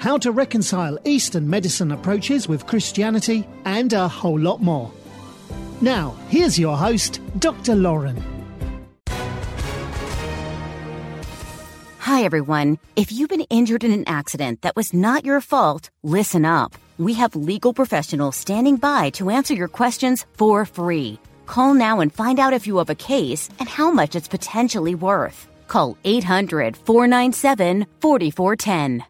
how to reconcile Eastern medicine approaches with Christianity, and a whole lot more. Now, here's your host, Dr. Lauren. Hi, everyone. If you've been injured in an accident that was not your fault, listen up. We have legal professionals standing by to answer your questions for free. Call now and find out if you have a case and how much it's potentially worth. Call 800 497 4410.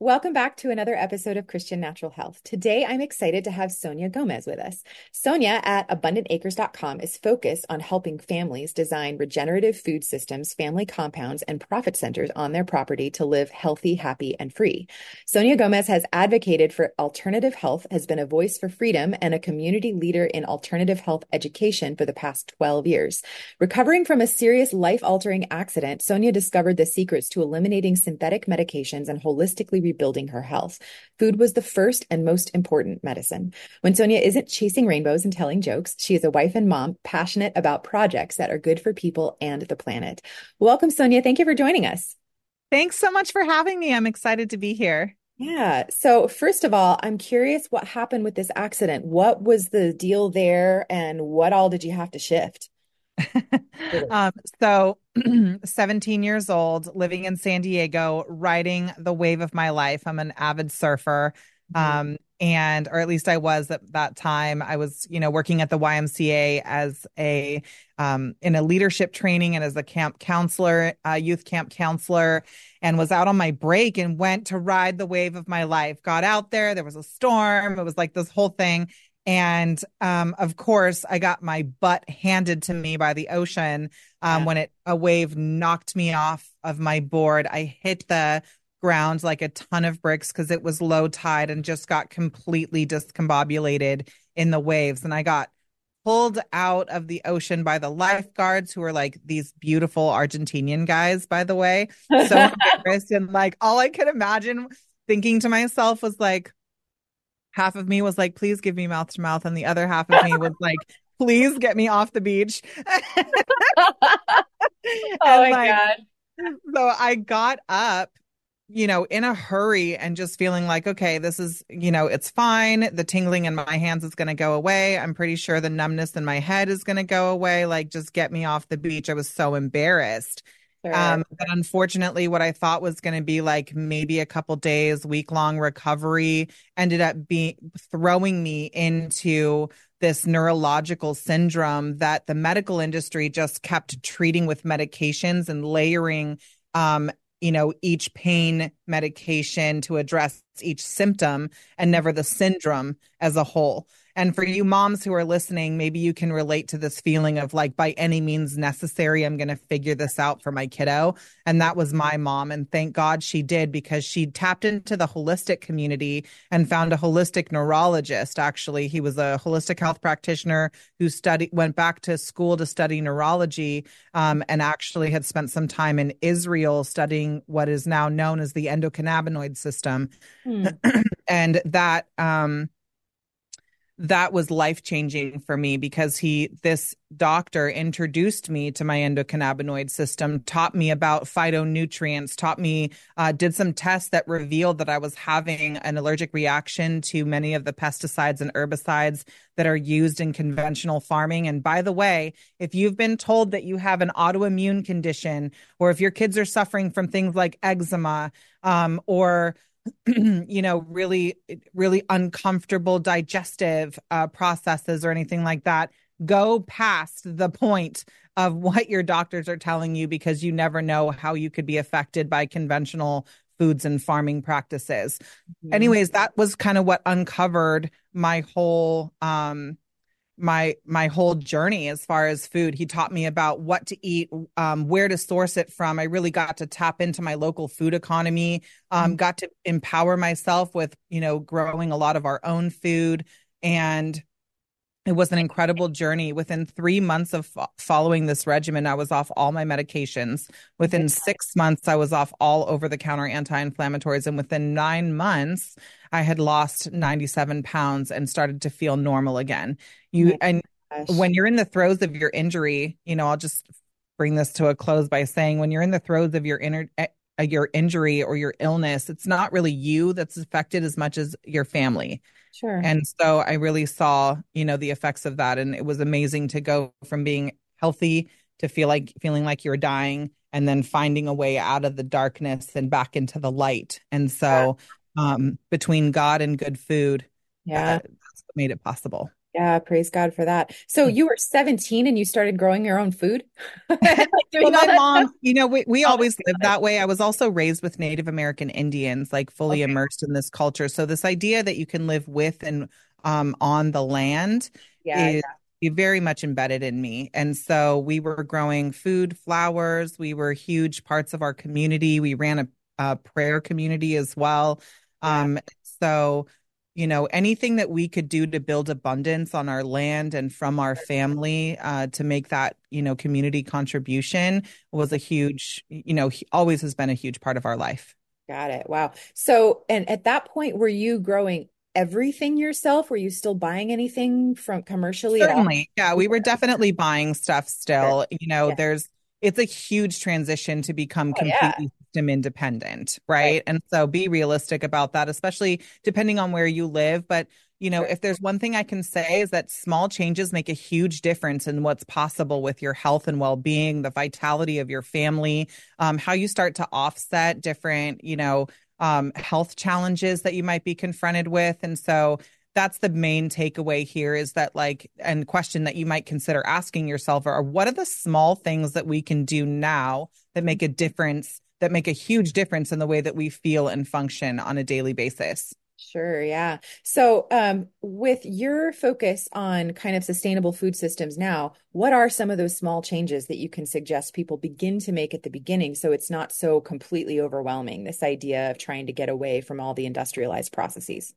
Welcome back to another episode of Christian Natural Health. Today, I'm excited to have Sonia Gomez with us. Sonia at abundantacres.com is focused on helping families design regenerative food systems, family compounds, and profit centers on their property to live healthy, happy, and free. Sonia Gomez has advocated for alternative health, has been a voice for freedom, and a community leader in alternative health education for the past 12 years. Recovering from a serious life altering accident, Sonia discovered the secrets to eliminating synthetic medications and holistically rebuilding her health. Food was the first and most important medicine. When Sonia isn't chasing rainbows and telling jokes, she is a wife and mom passionate about projects that are good for people and the planet. Welcome, Sonia. Thank you for joining us. Thanks so much for having me. I'm excited to be here. Yeah. So, first of all, I'm curious what happened with this accident. What was the deal there, and what all did you have to shift? Um, so 17 years old, living in San Diego, riding the wave of my life. I'm an avid surfer. Mm-hmm. Um, and or at least I was at that time. I was, you know, working at the YMCA as a um, in a leadership training and as a camp counselor, uh, youth camp counselor, and was out on my break and went to ride the wave of my life. Got out there, there was a storm. It was like this whole thing, and um, of course, I got my butt handed to me by the ocean um, yeah. when it a wave knocked me off of my board. I hit the ground like a ton of bricks because it was low tide and just got completely discombobulated in the waves. And I got pulled out of the ocean by the lifeguards who were like these beautiful Argentinian guys, by the way. So embarrassed. and like all I could imagine thinking to myself was like, half of me was like, please give me mouth to mouth. And the other half of me was like, please get me off the beach. oh my like, God. So I got up, you know, in a hurry and just feeling like, okay, this is, you know, it's fine. The tingling in my hands is going to go away. I'm pretty sure the numbness in my head is going to go away. Like, just get me off the beach. I was so embarrassed. Sure. Um, but unfortunately, what I thought was going to be like maybe a couple days, week long recovery ended up being throwing me into this neurological syndrome that the medical industry just kept treating with medications and layering, um, you know, each pain medication to address each symptom and never the syndrome as a whole. And for you moms who are listening, maybe you can relate to this feeling of like, by any means necessary, I'm going to figure this out for my kiddo. And that was my mom. And thank God she did because she tapped into the holistic community and found a holistic neurologist. Actually, he was a holistic health practitioner who studied, went back to school to study neurology um, and actually had spent some time in Israel studying what is now known as the endocannabinoid system. Hmm. and that, um, that was life changing for me because he, this doctor introduced me to my endocannabinoid system, taught me about phytonutrients, taught me, uh, did some tests that revealed that I was having an allergic reaction to many of the pesticides and herbicides that are used in conventional farming. And by the way, if you've been told that you have an autoimmune condition, or if your kids are suffering from things like eczema, um, or you know, really, really uncomfortable digestive uh, processes or anything like that, go past the point of what your doctors are telling you because you never know how you could be affected by conventional foods and farming practices. Mm-hmm. Anyways, that was kind of what uncovered my whole um my my whole journey as far as food. He taught me about what to eat um, where to source it from. I really got to tap into my local food economy um, mm-hmm. got to empower myself with you know growing a lot of our own food. And it was an incredible journey within three months of fo- following this regimen i was off all my medications within six months i was off all over the counter anti-inflammatories and within nine months I had lost 97 pounds and started to feel normal again. You oh and gosh. when you're in the throes of your injury, you know, I'll just bring this to a close by saying when you're in the throes of your inner eh, uh, your injury or your illness, it's not really you that's affected as much as your family. Sure. And so I really saw, you know, the effects of that and it was amazing to go from being healthy to feel like feeling like you're dying and then finding a way out of the darkness and back into the light. And so um, between God and good food. Yeah. Uh, that's what made it possible. Yeah, praise God for that. So you were 17 and you started growing your own food? like well, my mom, stuff? you know, we, we oh, always lived that way. I was also raised with Native American Indians, like fully okay. immersed in this culture. So this idea that you can live with and um, on the land yeah, is yeah. very much embedded in me. And so we were growing food, flowers. We were huge parts of our community. We ran a, a prayer community as well. Um, so, you know, anything that we could do to build abundance on our land and from our family uh, to make that, you know, community contribution was a huge, you know, always has been a huge part of our life. Got it. Wow. So, and at that point, were you growing everything yourself? Were you still buying anything from commercially? Certainly. Yeah, we were definitely buying stuff still. You know, yeah. there's, it's a huge transition to become oh, completely yeah system independent, right? right? And so be realistic about that, especially depending on where you live. But, you know, if there's one thing I can say is that small changes make a huge difference in what's possible with your health and well being, the vitality of your family, um, how you start to offset different, you know, um, health challenges that you might be confronted with. And so, that's the main takeaway here is that like and question that you might consider asking yourself are what are the small things that we can do now that make a difference that make a huge difference in the way that we feel and function on a daily basis. Sure, yeah. So, um, with your focus on kind of sustainable food systems now, what are some of those small changes that you can suggest people begin to make at the beginning so it's not so completely overwhelming, this idea of trying to get away from all the industrialized processes?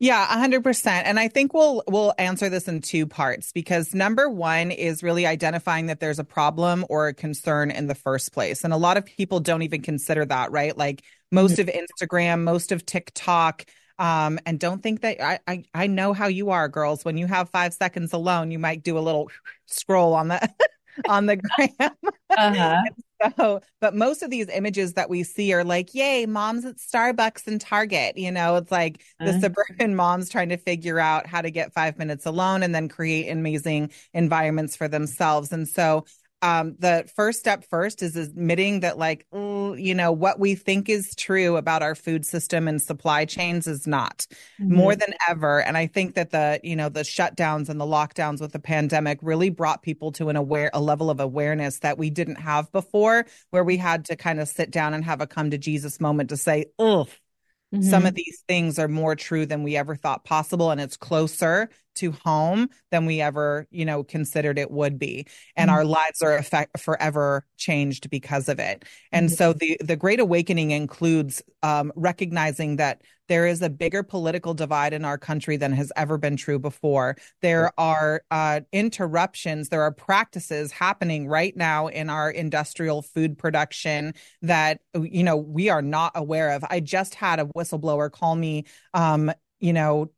Yeah, 100%. And I think we'll we'll answer this in two parts because number 1 is really identifying that there's a problem or a concern in the first place. And a lot of people don't even consider that, right? Like most mm-hmm. of Instagram, most of TikTok, um, and don't think that I, I I know how you are, girls. When you have five seconds alone, you might do a little scroll on the on the gram. Uh-huh. so, but most of these images that we see are like, yay, moms at Starbucks and Target. You know, it's like the uh-huh. suburban moms trying to figure out how to get five minutes alone and then create amazing environments for themselves. And so um, the first step first is admitting that like you know what we think is true about our food system and supply chains is not mm-hmm. more than ever and i think that the you know the shutdowns and the lockdowns with the pandemic really brought people to an aware a level of awareness that we didn't have before where we had to kind of sit down and have a come to jesus moment to say ugh Mm-hmm. Some of these things are more true than we ever thought possible, and it's closer to home than we ever, you know, considered it would be. And mm-hmm. our lives are effect- forever changed because of it. And mm-hmm. so the the Great Awakening includes um, recognizing that there is a bigger political divide in our country than has ever been true before. There are uh, interruptions, there are practices happening right now in our industrial food production that, you know, we are not aware of. I just had a whistleblower call me, um, you know,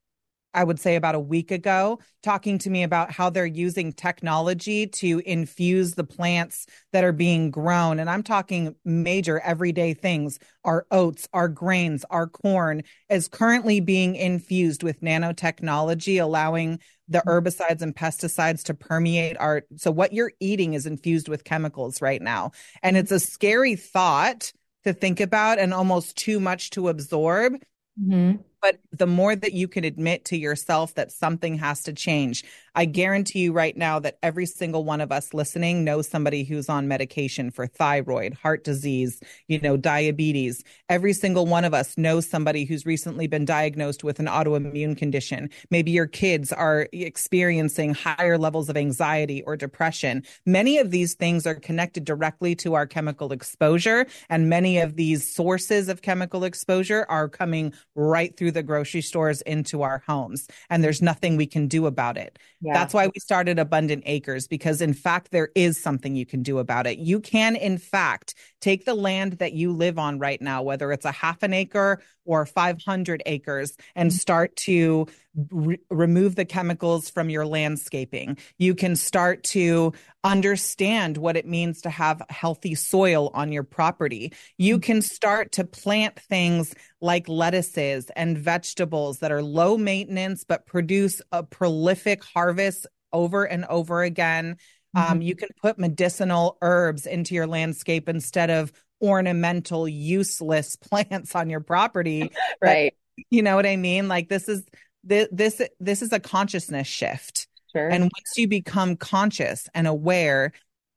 I would say about a week ago, talking to me about how they're using technology to infuse the plants that are being grown. And I'm talking major everyday things. Our oats, our grains, our corn is currently being infused with nanotechnology, allowing the herbicides and pesticides to permeate our. So, what you're eating is infused with chemicals right now. And it's a scary thought to think about and almost too much to absorb. Mm-hmm. But the more that you can admit to yourself that something has to change, I guarantee you right now that every single one of us listening knows somebody who's on medication for thyroid, heart disease, you know, diabetes. Every single one of us knows somebody who's recently been diagnosed with an autoimmune condition. Maybe your kids are experiencing higher levels of anxiety or depression. Many of these things are connected directly to our chemical exposure, and many of these sources of chemical exposure are coming right through the grocery stores into our homes, and there's nothing we can do about it. Yeah. That's why we started Abundant Acres, because in fact, there is something you can do about it. You can, in fact, take the land that you live on right now, whether it's a half an acre or 500 acres, and mm-hmm. start to re- remove the chemicals from your landscaping. You can start to understand what it means to have healthy soil on your property. You mm-hmm. can start to plant things like lettuces and vegetables that are low maintenance but produce a prolific harvest over and over again. Mm-hmm. Um, you can put medicinal herbs into your landscape instead of ornamental, useless plants on your property. right. But, you know what I mean? Like this is this this this is a consciousness shift. Sure. And once you become conscious and aware,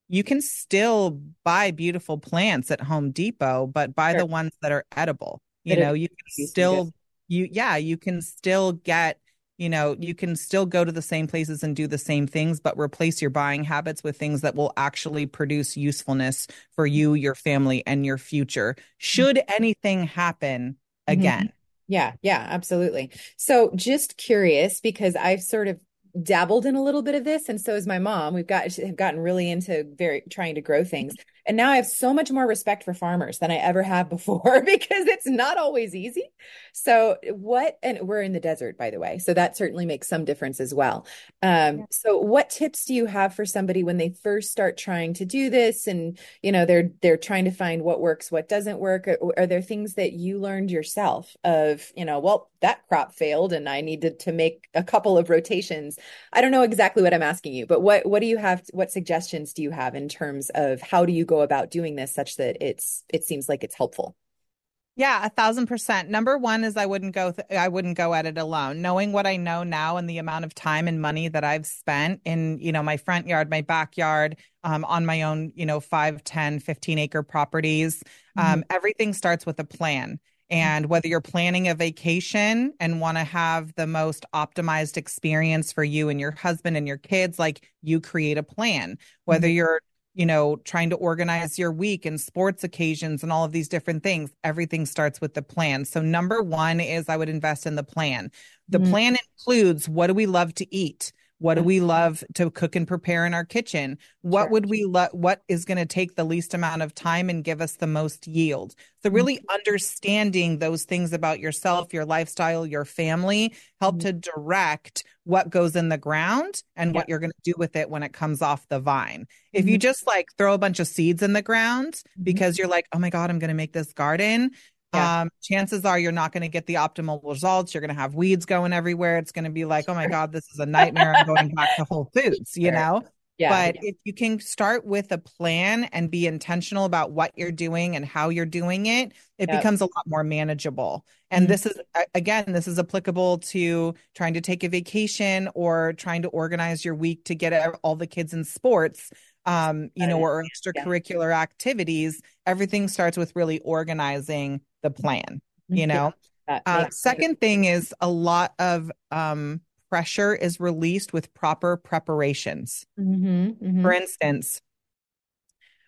you can still buy beautiful plants at Home Depot, but buy sure. the ones that are edible. You know, you can still you yeah, you can still get you know, you can still go to the same places and do the same things, but replace your buying habits with things that will actually produce usefulness for you, your family, and your future. Should anything happen mm-hmm. again. Mm-hmm. Yeah, yeah, absolutely. So just curious because I've sort of dabbled in a little bit of this and so is my mom we've got have gotten really into very trying to grow things and now i have so much more respect for farmers than i ever have before because it's not always easy. So what and we're in the desert by the way so that certainly makes some difference as well. Um, yeah. so what tips do you have for somebody when they first start trying to do this and you know they're they're trying to find what works what doesn't work? Are, are there things that you learned yourself of you know well that crop failed and i needed to make a couple of rotations I don't know exactly what I'm asking you, but what what do you have? What suggestions do you have in terms of how do you go about doing this such that it's it seems like it's helpful? Yeah, a thousand percent. Number one is I wouldn't go. Th- I wouldn't go at it alone. Knowing what I know now and the amount of time and money that I've spent in, you know, my front yard, my backyard, um, on my own, you know, 5, 10, 15 acre properties. Um, mm-hmm. Everything starts with a plan. And whether you're planning a vacation and want to have the most optimized experience for you and your husband and your kids, like you create a plan. Whether mm-hmm. you're, you know, trying to organize your week and sports occasions and all of these different things, everything starts with the plan. So, number one is I would invest in the plan. The mm-hmm. plan includes what do we love to eat? What do we love to cook and prepare in our kitchen? What would we love? What is going to take the least amount of time and give us the most yield? So, mm-hmm. really mm-hmm. understanding those things about yourself, your lifestyle, your family help mm-hmm. to direct what goes in the ground and what you're going to do with it when it comes off the vine. If you mm-hmm. just like throw a bunch of seeds in the ground mm-hmm. because you're like, oh my God, I'm going to make this garden, yeah. um, chances are you're not going to get the optimal results. You're going to have weeds going everywhere. It's going to be like, oh my God, this is a nightmare. I'm going back to Whole Foods, you know? Yeah, but yeah. if you can start with a plan and be intentional about what you're doing and how you're doing it, it yep. becomes a lot more manageable. And mm-hmm. this is, again, this is applicable to trying to take a vacation or trying to organize your week to get all the kids in sports um, you know, or extracurricular yeah. activities, everything starts with really organizing the plan, you know. Yeah, uh, second thing is a lot of um, pressure is released with proper preparations. Mm-hmm, mm-hmm. For instance,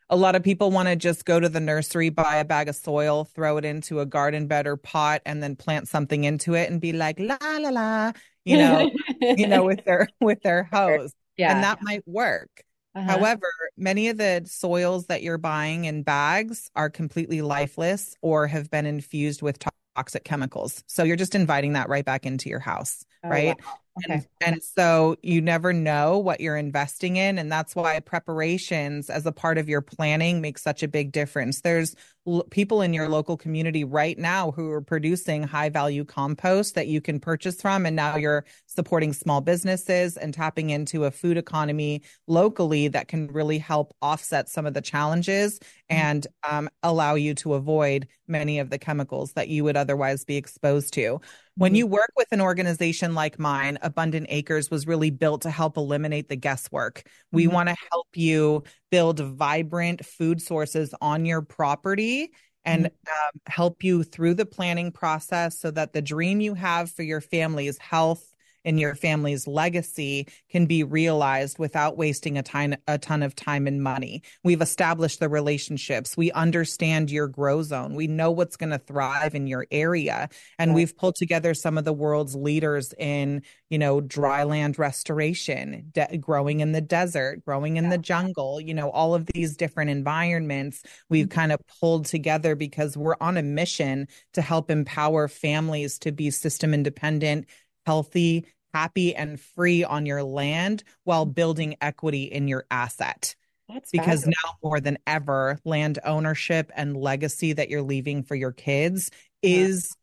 a lot of people want to just go to the nursery, buy a bag of soil, throw it into a garden bed or pot, and then plant something into it and be like la la la, you know, you know, with their with their hose. Yeah. And that might work. Uh-huh. However, many of the soils that you're buying in bags are completely lifeless or have been infused with toxic chemicals. So you're just inviting that right back into your house, Oh, right? wow. Okay. And, and so you never know what you're investing in. And that's why preparations as a part of your planning make such a big difference. There's l- people in your local community right now who are producing high value compost that you can purchase from. And now you're supporting small businesses and tapping into a food economy locally that can really help offset some of the challenges and um, allow you to avoid many of the chemicals that you would otherwise be exposed to. When you work with an organization like mine, Abundant Acres was really built to help eliminate the guesswork. We Mhm. want to help you build vibrant food sources on your property and um, help you through the planning process so that the dream you have for your family's health and your family's legacy can be realized without wasting a ton, a ton of time and money. We've established the relationships. We understand your grow zone. We know what's going to thrive in your area. And Right. we've pulled together some of the world's leaders in, you know, dryland restoration, de- growing in the desert, growing in the jungle, you know, all of these different environments we've mm-hmm. kind of pulled together because we're on a mission to help empower families to be system independent, healthy, happy, and free on your land while building equity in your asset That's because fabulous. now more than ever land ownership and legacy that you're leaving for your kids Yeah. is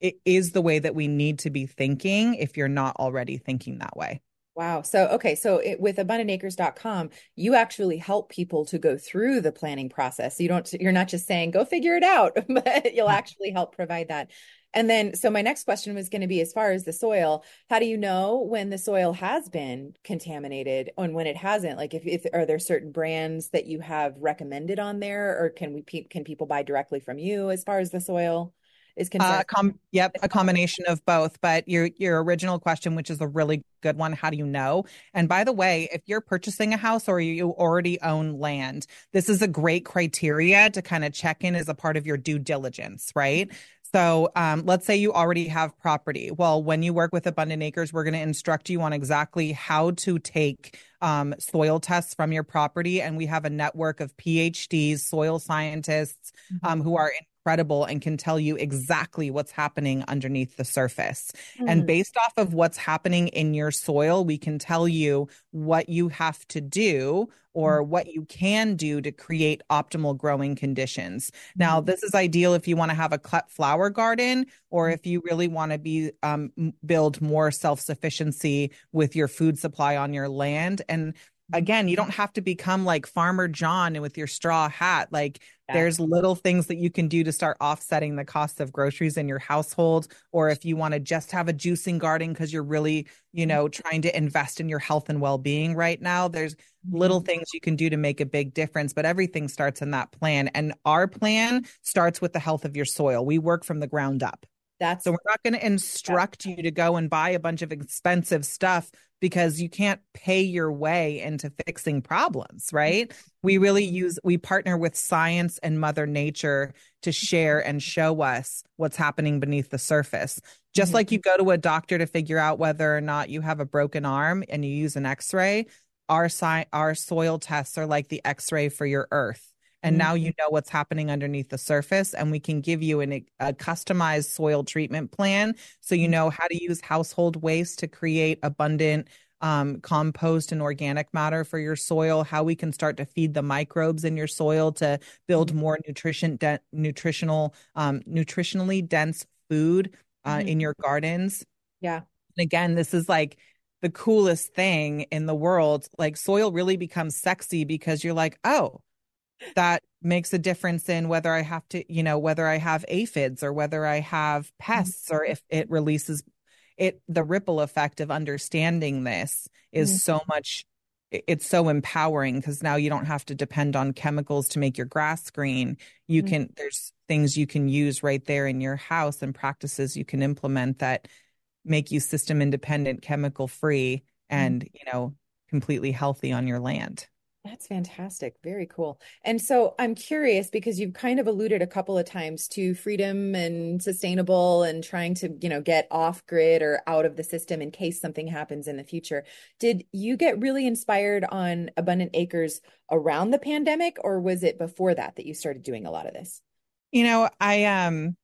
it is the way that we need to be thinking if you're not already thinking that way Wow. So, okay. So it, with abundantacres.com, you actually help people to go through the planning process. You don't, you're not just saying, go figure it out, but you'll actually help provide that. And then, so my next question was going to be as far as the soil, how do you know when the soil has been contaminated and when it hasn't? Like if, if are there certain brands that you have recommended on there or can we, can people buy directly from you as far as the soil is Uh, concerned? com- yep, a combination of both. But your your original question, which is a really good one, how do you know? And by the way, if you're purchasing a house or you already own land, this is a great criteria to kind of check in as a part of your due diligence, right? So um, let's say you already have property. Well, when you work with Abundant Acres, we're going to instruct you on exactly how to take um, soil tests from your property. And we have a network of PhDs, soil scientists um, who are incredible and can tell you exactly what's happening underneath the surface. And Mm. based off of what's happening in your soil, we can tell you what you have to do or what you can do to create optimal growing conditions. Now, this is ideal if you want to have a cut flower garden or if you really want to be um, build more self-sufficiency with your food supply on your land. And again, you don't have to become like Farmer John with your straw hat. Like Yeah. there's little things that you can do to start offsetting the cost of groceries in your household. Or if you want to just have a juicing garden because you're really, you know, mm-hmm. trying to invest in your health and well being right now, there's little mm-hmm. things you can do to make a big difference. But everything starts in that plan. And our plan starts with the health of your soil. We work from the ground up. That's So we're not going to instruct you to go and buy a bunch of expensive stuff because you can't pay your way into fixing problems, right? We really use we partner with science and mother nature to share and show us what's happening beneath the surface. Just Mhm. like you go to a doctor to figure out whether or not you have a broken arm and you use an x-ray, our sci- our soil tests are like the x-ray for your earth. And now you know what's happening underneath the surface, and we can give you an, a customized soil treatment plan so you know how to use household waste to create abundant um, compost and organic matter for your soil, how we can start to feed the microbes in your soil to build more nutrition, de- nutritional, um, nutritionally dense food uh, Mhm. in your gardens. yeah. And again, this is like the coolest thing in the world. Like soil really becomes sexy because you're like, oh, that makes a difference in whether I have to, you know, whether I have aphids or whether I have pests or if it releases it. The ripple effect of understanding this is Mhm. so much. It's so empowering because now you don't have to depend on chemicals to make your grass green. You Mhm. can, there's things you can use right there in your house and practices you can implement that make you system independent, chemical free, and, you know, completely healthy on your land. That's fantastic. Very cool. And so I'm curious because you've kind of alluded a couple of times to freedom and sustainable and trying to, you know, get off grid or out of the system in case something happens in the future. Did you get really inspired on Abundant Acres around the pandemic or was it before that that you started doing a lot of this? You know, I um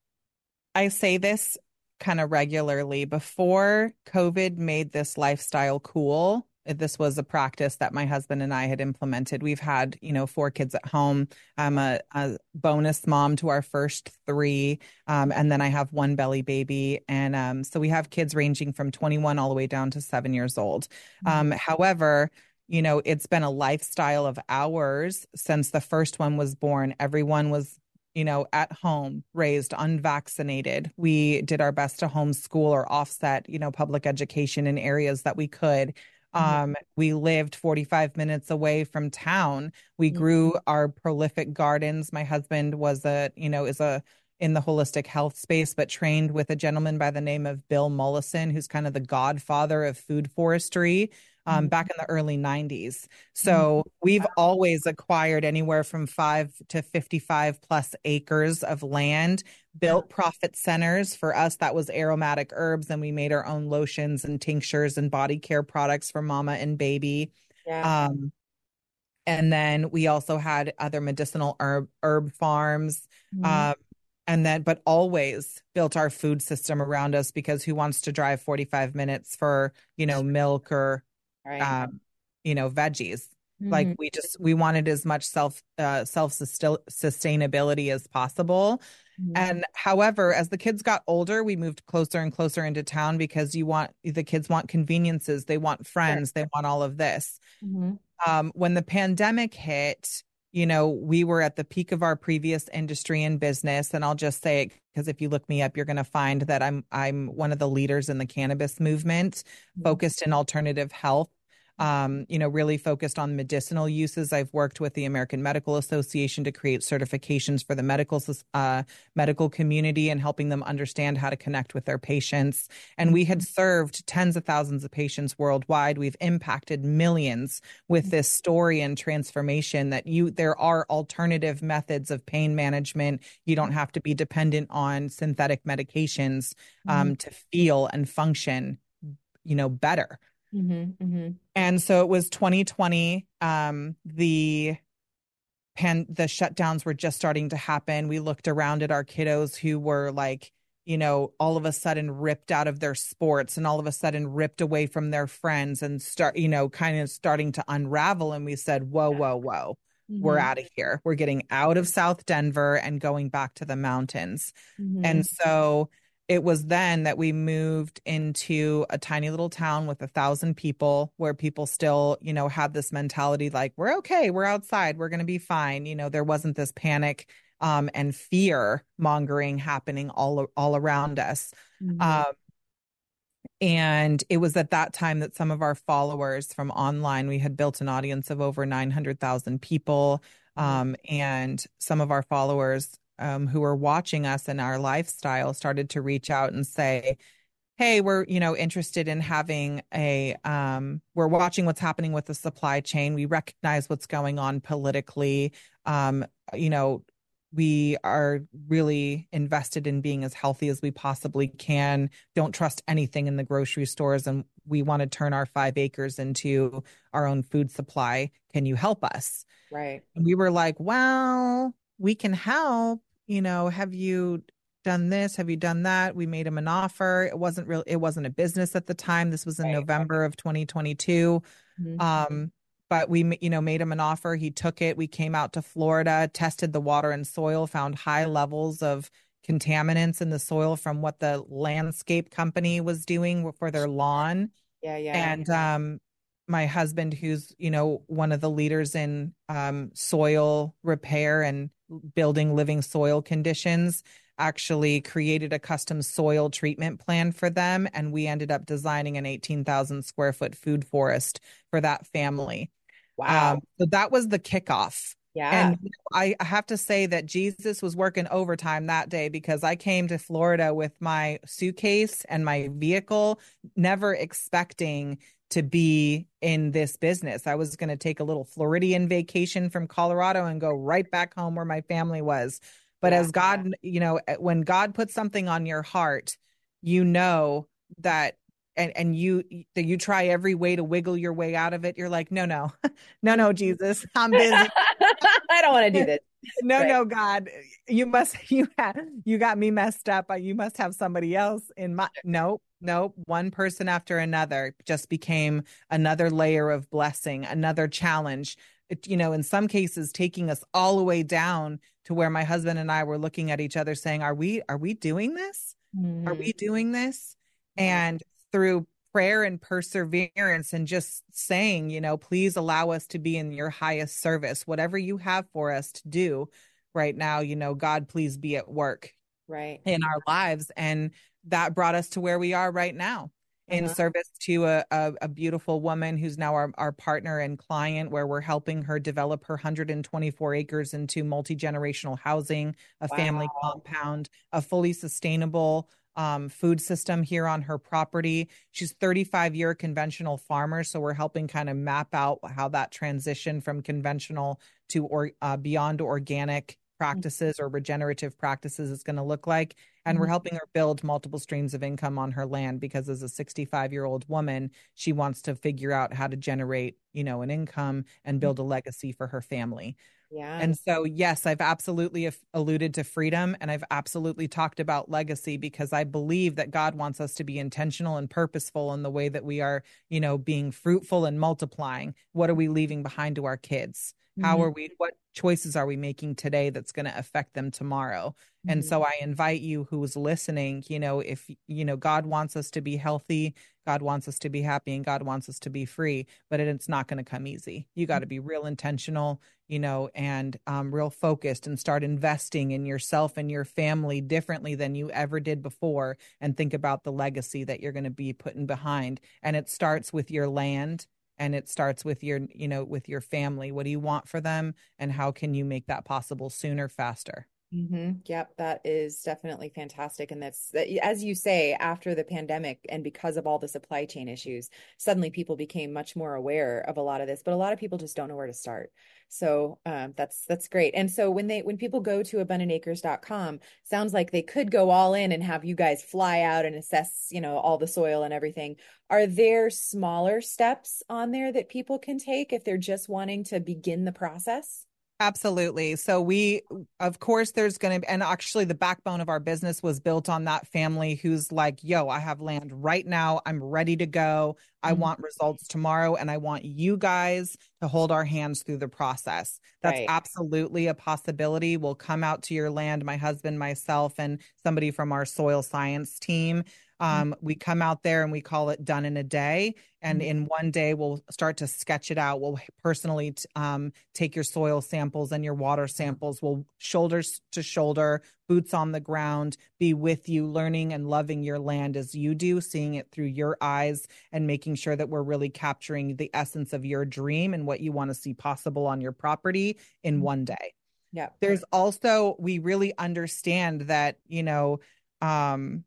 I say this kind of regularly before COVID made this lifestyle cool. This was a practice that my husband and I had implemented. We've had, you know, four kids at home. I'm a, a bonus mom to our first three. Um, and then I have one belly baby. And um, so we have kids ranging from 21 all the way down to seven years old. Um, however, you know, it's been a lifestyle of ours since the first one was born. Everyone was you know, at home, raised unvaccinated. We did our best to homeschool or offset, you know, public education in areas that we could. Mm-hmm. Um, we lived 45 minutes away from town. We mm-hmm. grew our prolific gardens. My husband was a, you know, is a in the holistic health space, but trained with a gentleman by the name of Bill Mollison, who's kind of the godfather of food forestry um, mm-hmm. back in the early 90s. So mm-hmm. we've always acquired anywhere from five to 55 plus acres of land, built profit centers. For us, that was aromatic herbs, and we made our own lotions and tinctures and body care products for mama and baby. Yeah. Um, and then we also had other medicinal herb herb farms. Mm-hmm. Um, and then but always built our food system around us because who wants to drive 45 minutes for you know milk or right. um, you know, veggies. Mm-hmm. Like we just we wanted as much self uh, self sustainability as possible. Mm-hmm. And however, as the kids got older, we moved closer and closer into town because you want the kids want conveniences, they want friends, sure. they want all of this. Mm-hmm. Um, when the pandemic hit, you know, we were at the peak of our previous industry and business. And I'll just say it because if you look me up, you're going to find that I'm I'm one of the leaders in the cannabis movement, mm-hmm. focused in alternative health um, you know, really focused on medicinal uses. I've worked with the American Medical Association to create certifications for the medical uh, medical community and helping them understand how to connect with their patients. And we had served tens of thousands of patients worldwide. We've impacted millions with this story and transformation that you there are alternative methods of pain management. You don't have to be dependent on synthetic medications um, mm-hmm. to feel and function, you know, better. Mm-hmm, mm-hmm. And so it was 2020. Um, the pan the shutdowns were just starting to happen. We looked around at our kiddos who were like, you know, all of a sudden ripped out of their sports and all of a sudden ripped away from their friends and start, you know, kind of starting to unravel. And we said, whoa, whoa, whoa. Mm-hmm. We're out of here. We're getting out of South Denver and going back to the mountains. Mm-hmm. And so it was then that we moved into a tiny little town with a thousand people where people still, you know, had this mentality like, we're okay, we're outside, we're going to be fine. You know, there wasn't this panic um, and fear mongering happening all, all around us. Mm-hmm. Um, and it was at that time that some of our followers from online, we had built an audience of over 900,000 people. Mm-hmm. Um, and some of our followers um, who were watching us and our lifestyle started to reach out and say, hey we're you know interested in having a um we're watching what's happening with the supply chain. We recognize what's going on politically. Um you know we are really invested in being as healthy as we possibly can. Don't trust anything in the grocery stores and we want to turn our 5 acres into our own food supply. Can you help us? Right. And we were like well we can help you know have you done this? Have you done that? We made him an offer. It wasn't real it wasn't a business at the time. This was in right. november of 2022 mm-hmm. um but we you know made him an offer. He took it. We came out to florida tested the water and soil found high levels of contaminants in the soil from what the landscape company was doing for their lawn. Yeah yeah and um my husband who's you know one of the leaders in um, soil repair and building living soil conditions actually created a custom soil treatment plan for them and we ended up designing an 18,000 square foot food forest for that family. Wow. Um, so that was the kickoff. Yeah. And I have to say that Jesus was working overtime that day because I came to Florida with my suitcase and my vehicle, never expecting to be in this business. I was going to take a little Floridian vacation from Colorado and go right back home where my family was. But yeah, as God, yeah. you know, eh, when God puts something on your heart, you know that and and you that you try every way to wiggle your way out of it you're like no no no no jesus i'm busy i don't want to do this no right. no god you must you have you got me messed up you must have somebody else in my nope nope one person after another just became another layer of blessing another challenge it, you know in some cases taking us all the way down to where my husband and i were looking at each other saying are we are we doing this mm. are we mm. doing this and through prayer and perseverance and just saying, you know, please allow us to be in your highest service, whatever you have for us to do right now, you know, God, please be at work right in our lives. And that brought us to where we are right now in uh-huh. service to a, a, a, beautiful woman who's now our, our partner and client where we're helping her develop her 124 acres into multi-generational housing a wow. family compound a fully sustainable um, food system here on her property. She's 35 year conventional farmer, so we're helping kind of map out how that transition from conventional to or uh, beyond organic mm-hmm. practices or regenerative practices is going to look like. And we're mm-hmm. helping her build multiple streams of income on her land because as a 65 year old woman, she wants to figure out how to generate, you know, an income and build a legacy for her family. Yeah. And so, yes, I've absolutely alluded to freedom and I've absolutely talked about legacy because I believe that God wants us to be intentional and purposeful in the way that we are, you know, being fruitful and multiplying. What are we leaving behind to our kids? How mm-hmm. are we, what choices are we making today that's going to affect them tomorrow? Mm-hmm. And so I invite you who's listening, you know, if, you know, God wants us to be healthy, God wants us to be happy, and God wants us to be free, but it's not going to come easy. You got to be real intentional, you know, and um, real focused and start investing in yourself and your family differently than you ever did before. And think about the legacy that you're going to be putting behind. And it starts with your land and it starts with your you know with your family what do you want for them and how can you make that possible sooner faster Mm-hmm. Yep, that is definitely fantastic. And that's, as you say, after the pandemic and because of all the supply chain issues, suddenly people became much more aware of a lot of this, but a lot of people just don't know where to start. So um, that's that's great. And so when they when people go to abundantacres.com, sounds like they could go all in and have you guys fly out and assess, you know, all the soil and everything. Are there smaller steps on there that people can take if they're just wanting to begin the process? Absolutely. So we, of course, there's going to, and actually the backbone of our business was built on that family who's like, yo, I have land right now. I'm ready to go. I mm-hmm. want results tomorrow. And I want you guys to hold our hands through the process. That's right. absolutely a possibility. We'll come out to your land, my husband, myself, and somebody from our soil science team. Um, we come out there and we call it done in a day. And mm-hmm. in one day, we'll start to sketch it out. We'll personally t- um, take your soil samples and your water samples. We'll shoulders to shoulder, boots on the ground, be with you, learning and loving your land as you do, seeing it through your eyes and making sure that we're really capturing the essence of your dream and what you want to see possible on your property in mm-hmm. one day. Yeah. There's also, we really understand that, you know, um,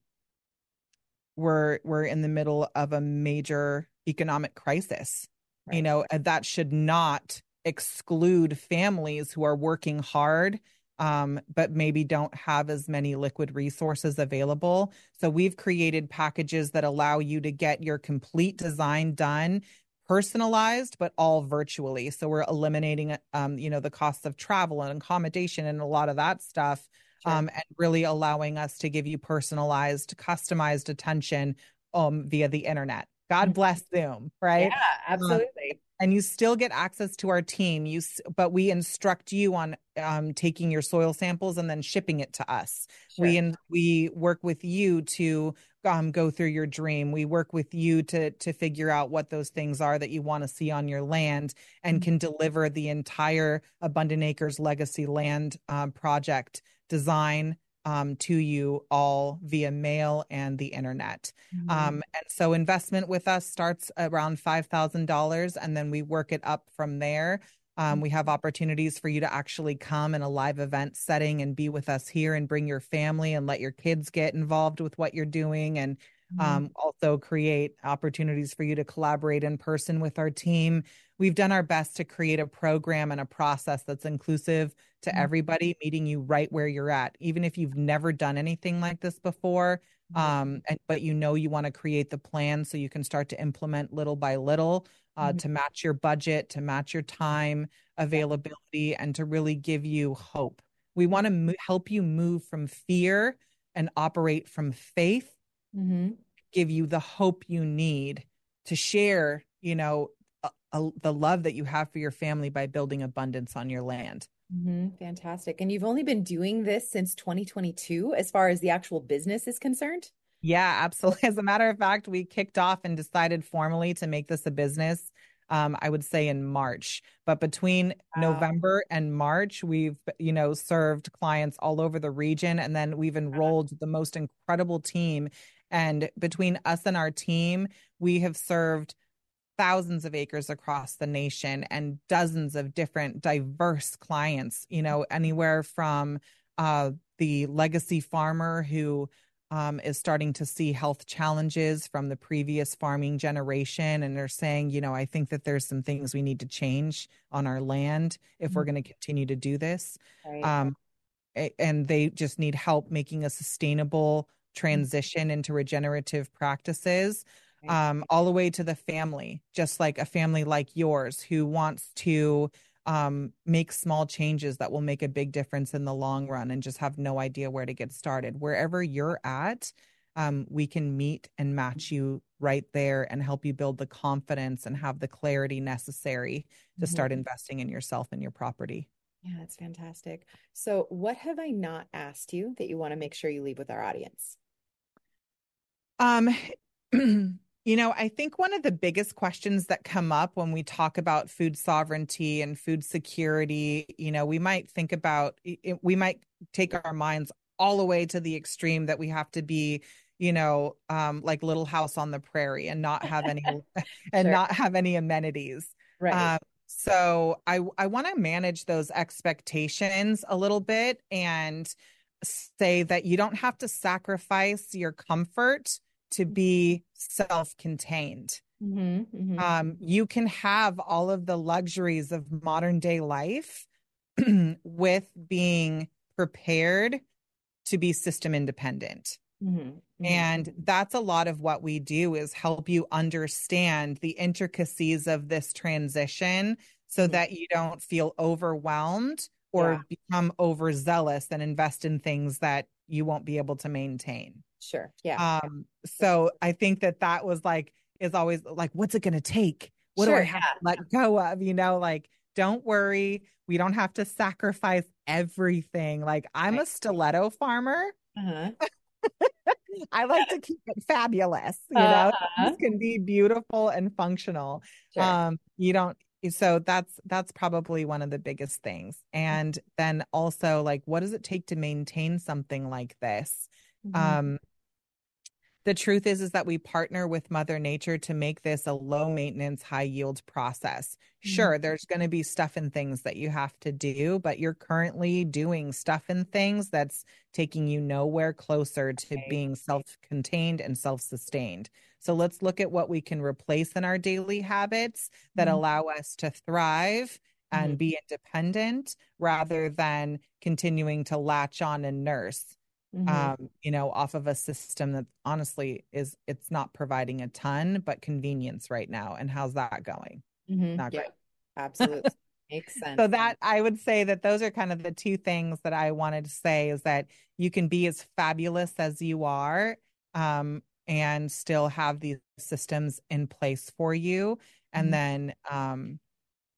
we're we're in the middle of a major economic crisis right. you know that should not exclude families who are working hard um, but maybe don't have as many liquid resources available so we've created packages that allow you to get your complete design done personalized but all virtually so we're eliminating um, you know the costs of travel and accommodation and a lot of that stuff. Um, and really allowing us to give you personalized, customized attention um, via the internet. God mm-hmm. bless Zoom, right? Yeah, absolutely. Um, and you still get access to our team you but we instruct you on um, taking your soil samples and then shipping it to us sure. we in, we work with you to um, go through your dream we work with you to to figure out what those things are that you want to see on your land and mm-hmm. can deliver the entire abundant acres legacy land um, project design um, to you all via mail and the internet. Mm-hmm. Um, and so investment with us starts around $5,000 and then we work it up from there. Um, we have opportunities for you to actually come in a live event setting and be with us here and bring your family and let your kids get involved with what you're doing and mm-hmm. um, also create opportunities for you to collaborate in person with our team. We've done our best to create a program and a process that's inclusive to mm-hmm. everybody, meeting you right where you're at. Even if you've never done anything like this before, Mm-hmm. Um, and, but you know you want to create the plan so you can start to implement little by little uh, mm-hmm. to match your budget, to match your time availability, and to really give you hope. We want to mo- help you move from fear and operate from faith, mm-hmm. give you the hope you need to share, you know, a, a, the love that you have for your family by building abundance on your land. Mm-hmm. Fantastic. And you've only been doing this since 2022 as far as the actual business is concerned? Yeah, absolutely. As a matter of fact, we kicked off and decided formally to make this a business. Um, I would say in March, but between wow. November and March, we've you know served clients all over the region, and then we've enrolled the most incredible team. And between us and our team, we have served thousands of acres across the nation and dozens of different diverse clients, you know, anywhere from uh, the legacy farmer who um, is starting to see health challenges from the previous farming generation. And they're saying, you know, I think that there's some things we need to change on our land if mm-hmm. we're going to continue to do this. Right. Um, and they just need help making a sustainable mm-hmm. transition into regenerative practices um, all the way to the family, just like a family like yours who wants to um, make small changes that will make a big difference in the long run and just have no idea where to get started. Wherever you're at, um, we can meet and match you right there and help you build the confidence and have the clarity necessary to mm-hmm. start investing in yourself and your property. Yeah, that's fantastic. So, what have I not asked you that you want to make sure you leave with our audience? Um, You know, I think one of the biggest questions that come up when we talk about food sovereignty and food security, you know, we might think about, we might take our minds all the way to the extreme that we have to be, you know, um, like Little House on the Prairie and not have any and sure. not have any amenities. Right. Um, so I I want to manage those expectations a little bit and say that you don't have to sacrifice your comfort to be self-contained. Mm-hmm, mm-hmm. Um, you can have all of the luxuries of modern day life with being prepared to be system independent. Mm-hmm, mm-hmm, and that's a lot of what we do is help you understand the intricacies of this transition so mm-hmm. that you don't feel overwhelmed or yeah. become overzealous and invest in things that you won't be able to maintain. Sure. Yeah. Um, so I think that that was like, is always like, what's it going to take? What sure, do I have yeah. to let go of? You know, like, don't worry. We don't have to sacrifice everything. Like, I'm right. a stiletto farmer. Uh-huh. I like to keep it fabulous. You know, uh-huh. this can be beautiful and functional. Sure. Um, you don't, so that's that's probably one of the biggest things and then also like what does it take to maintain something like this Mm-hmm. Um, the truth is is that we partner with mother nature to make this a low maintenance high yield process mm-hmm. sure there's going to be stuff and things that you have to do but you're currently doing stuff and things that's taking you nowhere closer to being self-contained and self-sustained so let's look at what we can replace in our daily habits that mm-hmm. allow us to thrive and mm-hmm. be independent rather than continuing to latch on and nurse mm-hmm. um, you know, off of a system that honestly is it's not providing a ton, but convenience right now. And how's that going? Mm-hmm. Not yeah, great. Absolutely. Makes sense. So that I would say that those are kind of the two things that I wanted to say is that you can be as fabulous as you are um, and still have these systems in place for you. And mm-hmm. then um,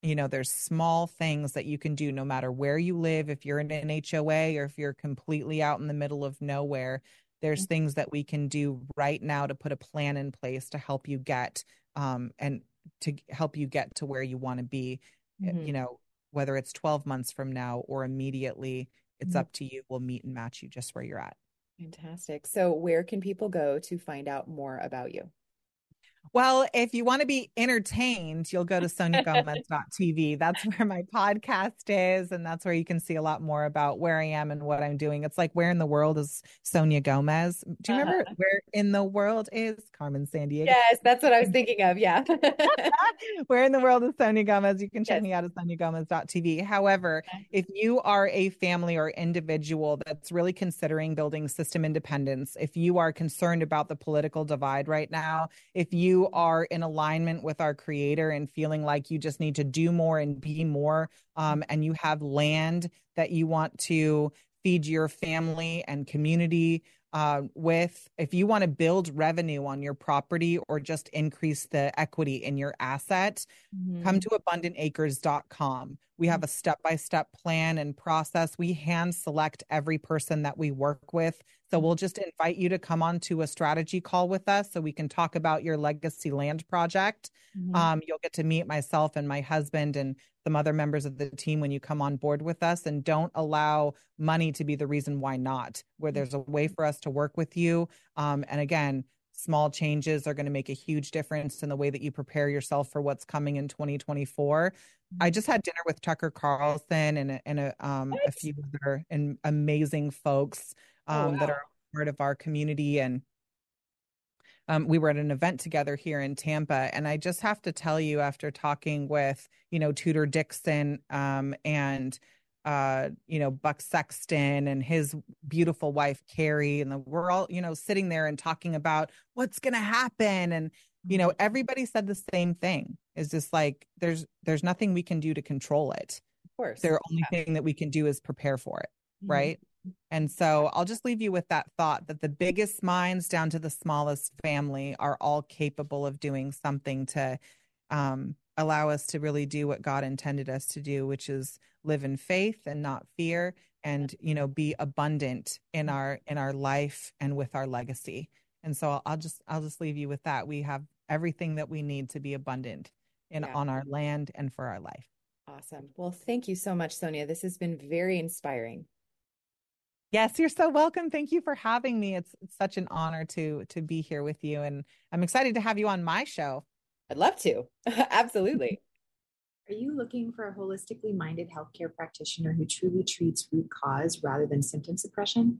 you know there's small things that you can do no matter where you live if you're in an HOA or if you're completely out in the middle of nowhere there's mm-hmm. things that we can do right now to put a plan in place to help you get um, and to help you get to where you want to be eh, mm-hmm. you know whether it's 12 months from now or immediately it's mm-hmm. up to you we'll meet and match you just where you're at fantastic so where can people go to find out more about you Well, if you want to be entertained, you'll go to soniagomez.tv. That's where my podcast is. And that's where you can see a lot more about where I am and what I'm doing. It's like, where in the world is Sonia Gomez? Do you remember uh-huh. where in the world is Carmen Sandiego? Yes, that's what I was thinking of. Yeah. where in the world is Sonia Gomez? You can check yes. me out at soniagomez.tv. However, if you are a family or individual that's really considering building system independence, if you are concerned about the political divide right now, if you are in alignment with our creator and feeling like you just need to do more and be more, um, and you have land that you want to feed your family and community uh, with, if you want to build revenue on your property or just increase the equity in your asset, mm-hmm. come to abundantacres.com. We have a step by step plan and process. We hand select every person that we work with. So we'll just invite you to come on to a strategy call with us so we can talk about your legacy land project. Mm-hmm. Um, you'll get to meet myself and my husband and some other members of the team when you come on board with us. And don't allow money to be the reason why not, where there's a way for us to work with you. Um, and again, small changes are going to make a huge difference in the way that you prepare yourself for what's coming in 2024. I mm-hmm. just had dinner with Tucker Carlson and a, and a, um, a few other and amazing folks oh, um, oh, wow. that are part of our community and um, we were at an event together here in Tampa, and I just have to tell you, after talking with you know Tudor Dixon um, and uh, you know Buck Sexton and his beautiful wife Carrie, and the, we're all you know sitting there and talking about what's going to happen, and you know mm-hmm. everybody said the same thing. Is just like there's there's nothing we can do to control it. Of course, the only yeah. thing that we can do is prepare for it, mm-hmm. right? And so I'll just leave you with that thought that the biggest minds down to the smallest family are all capable of doing something to um, allow us to really do what God intended us to do, which is live in faith and not fear and you know be abundant in our in our life and with our legacy. And so I'll just I'll just leave you with that. We have everything that we need to be abundant in yeah. on our land and for our life. Awesome. Well, thank you so much, Sonia. This has been very inspiring. Yes, you're so welcome. Thank you for having me. It's, it's such an honor to to be here with you and I'm excited to have you on my show. I'd love to. Absolutely. Are you looking for a holistically minded healthcare practitioner who truly treats root cause rather than symptom suppression?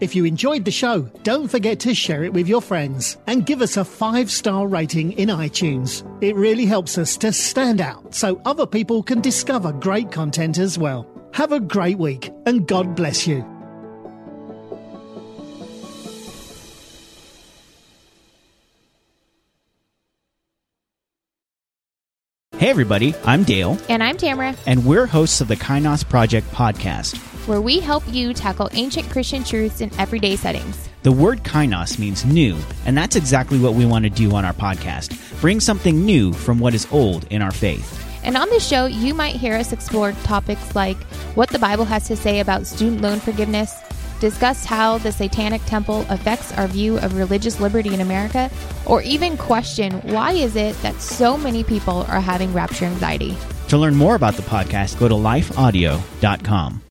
If you enjoyed the show, don't forget to share it with your friends and give us a five star rating in iTunes. It really helps us to stand out so other people can discover great content as well. Have a great week and God bless you. Hey, everybody, I'm Dale. And I'm Tamara. And we're hosts of the Kainos Project podcast where we help you tackle ancient Christian truths in everyday settings. The word kainos means new, and that's exactly what we want to do on our podcast bring something new from what is old in our faith. And on this show, you might hear us explore topics like what the Bible has to say about student loan forgiveness, discuss how the Satanic Temple affects our view of religious liberty in America, or even question why is it that so many people are having rapture anxiety. To learn more about the podcast, go to lifeaudio.com.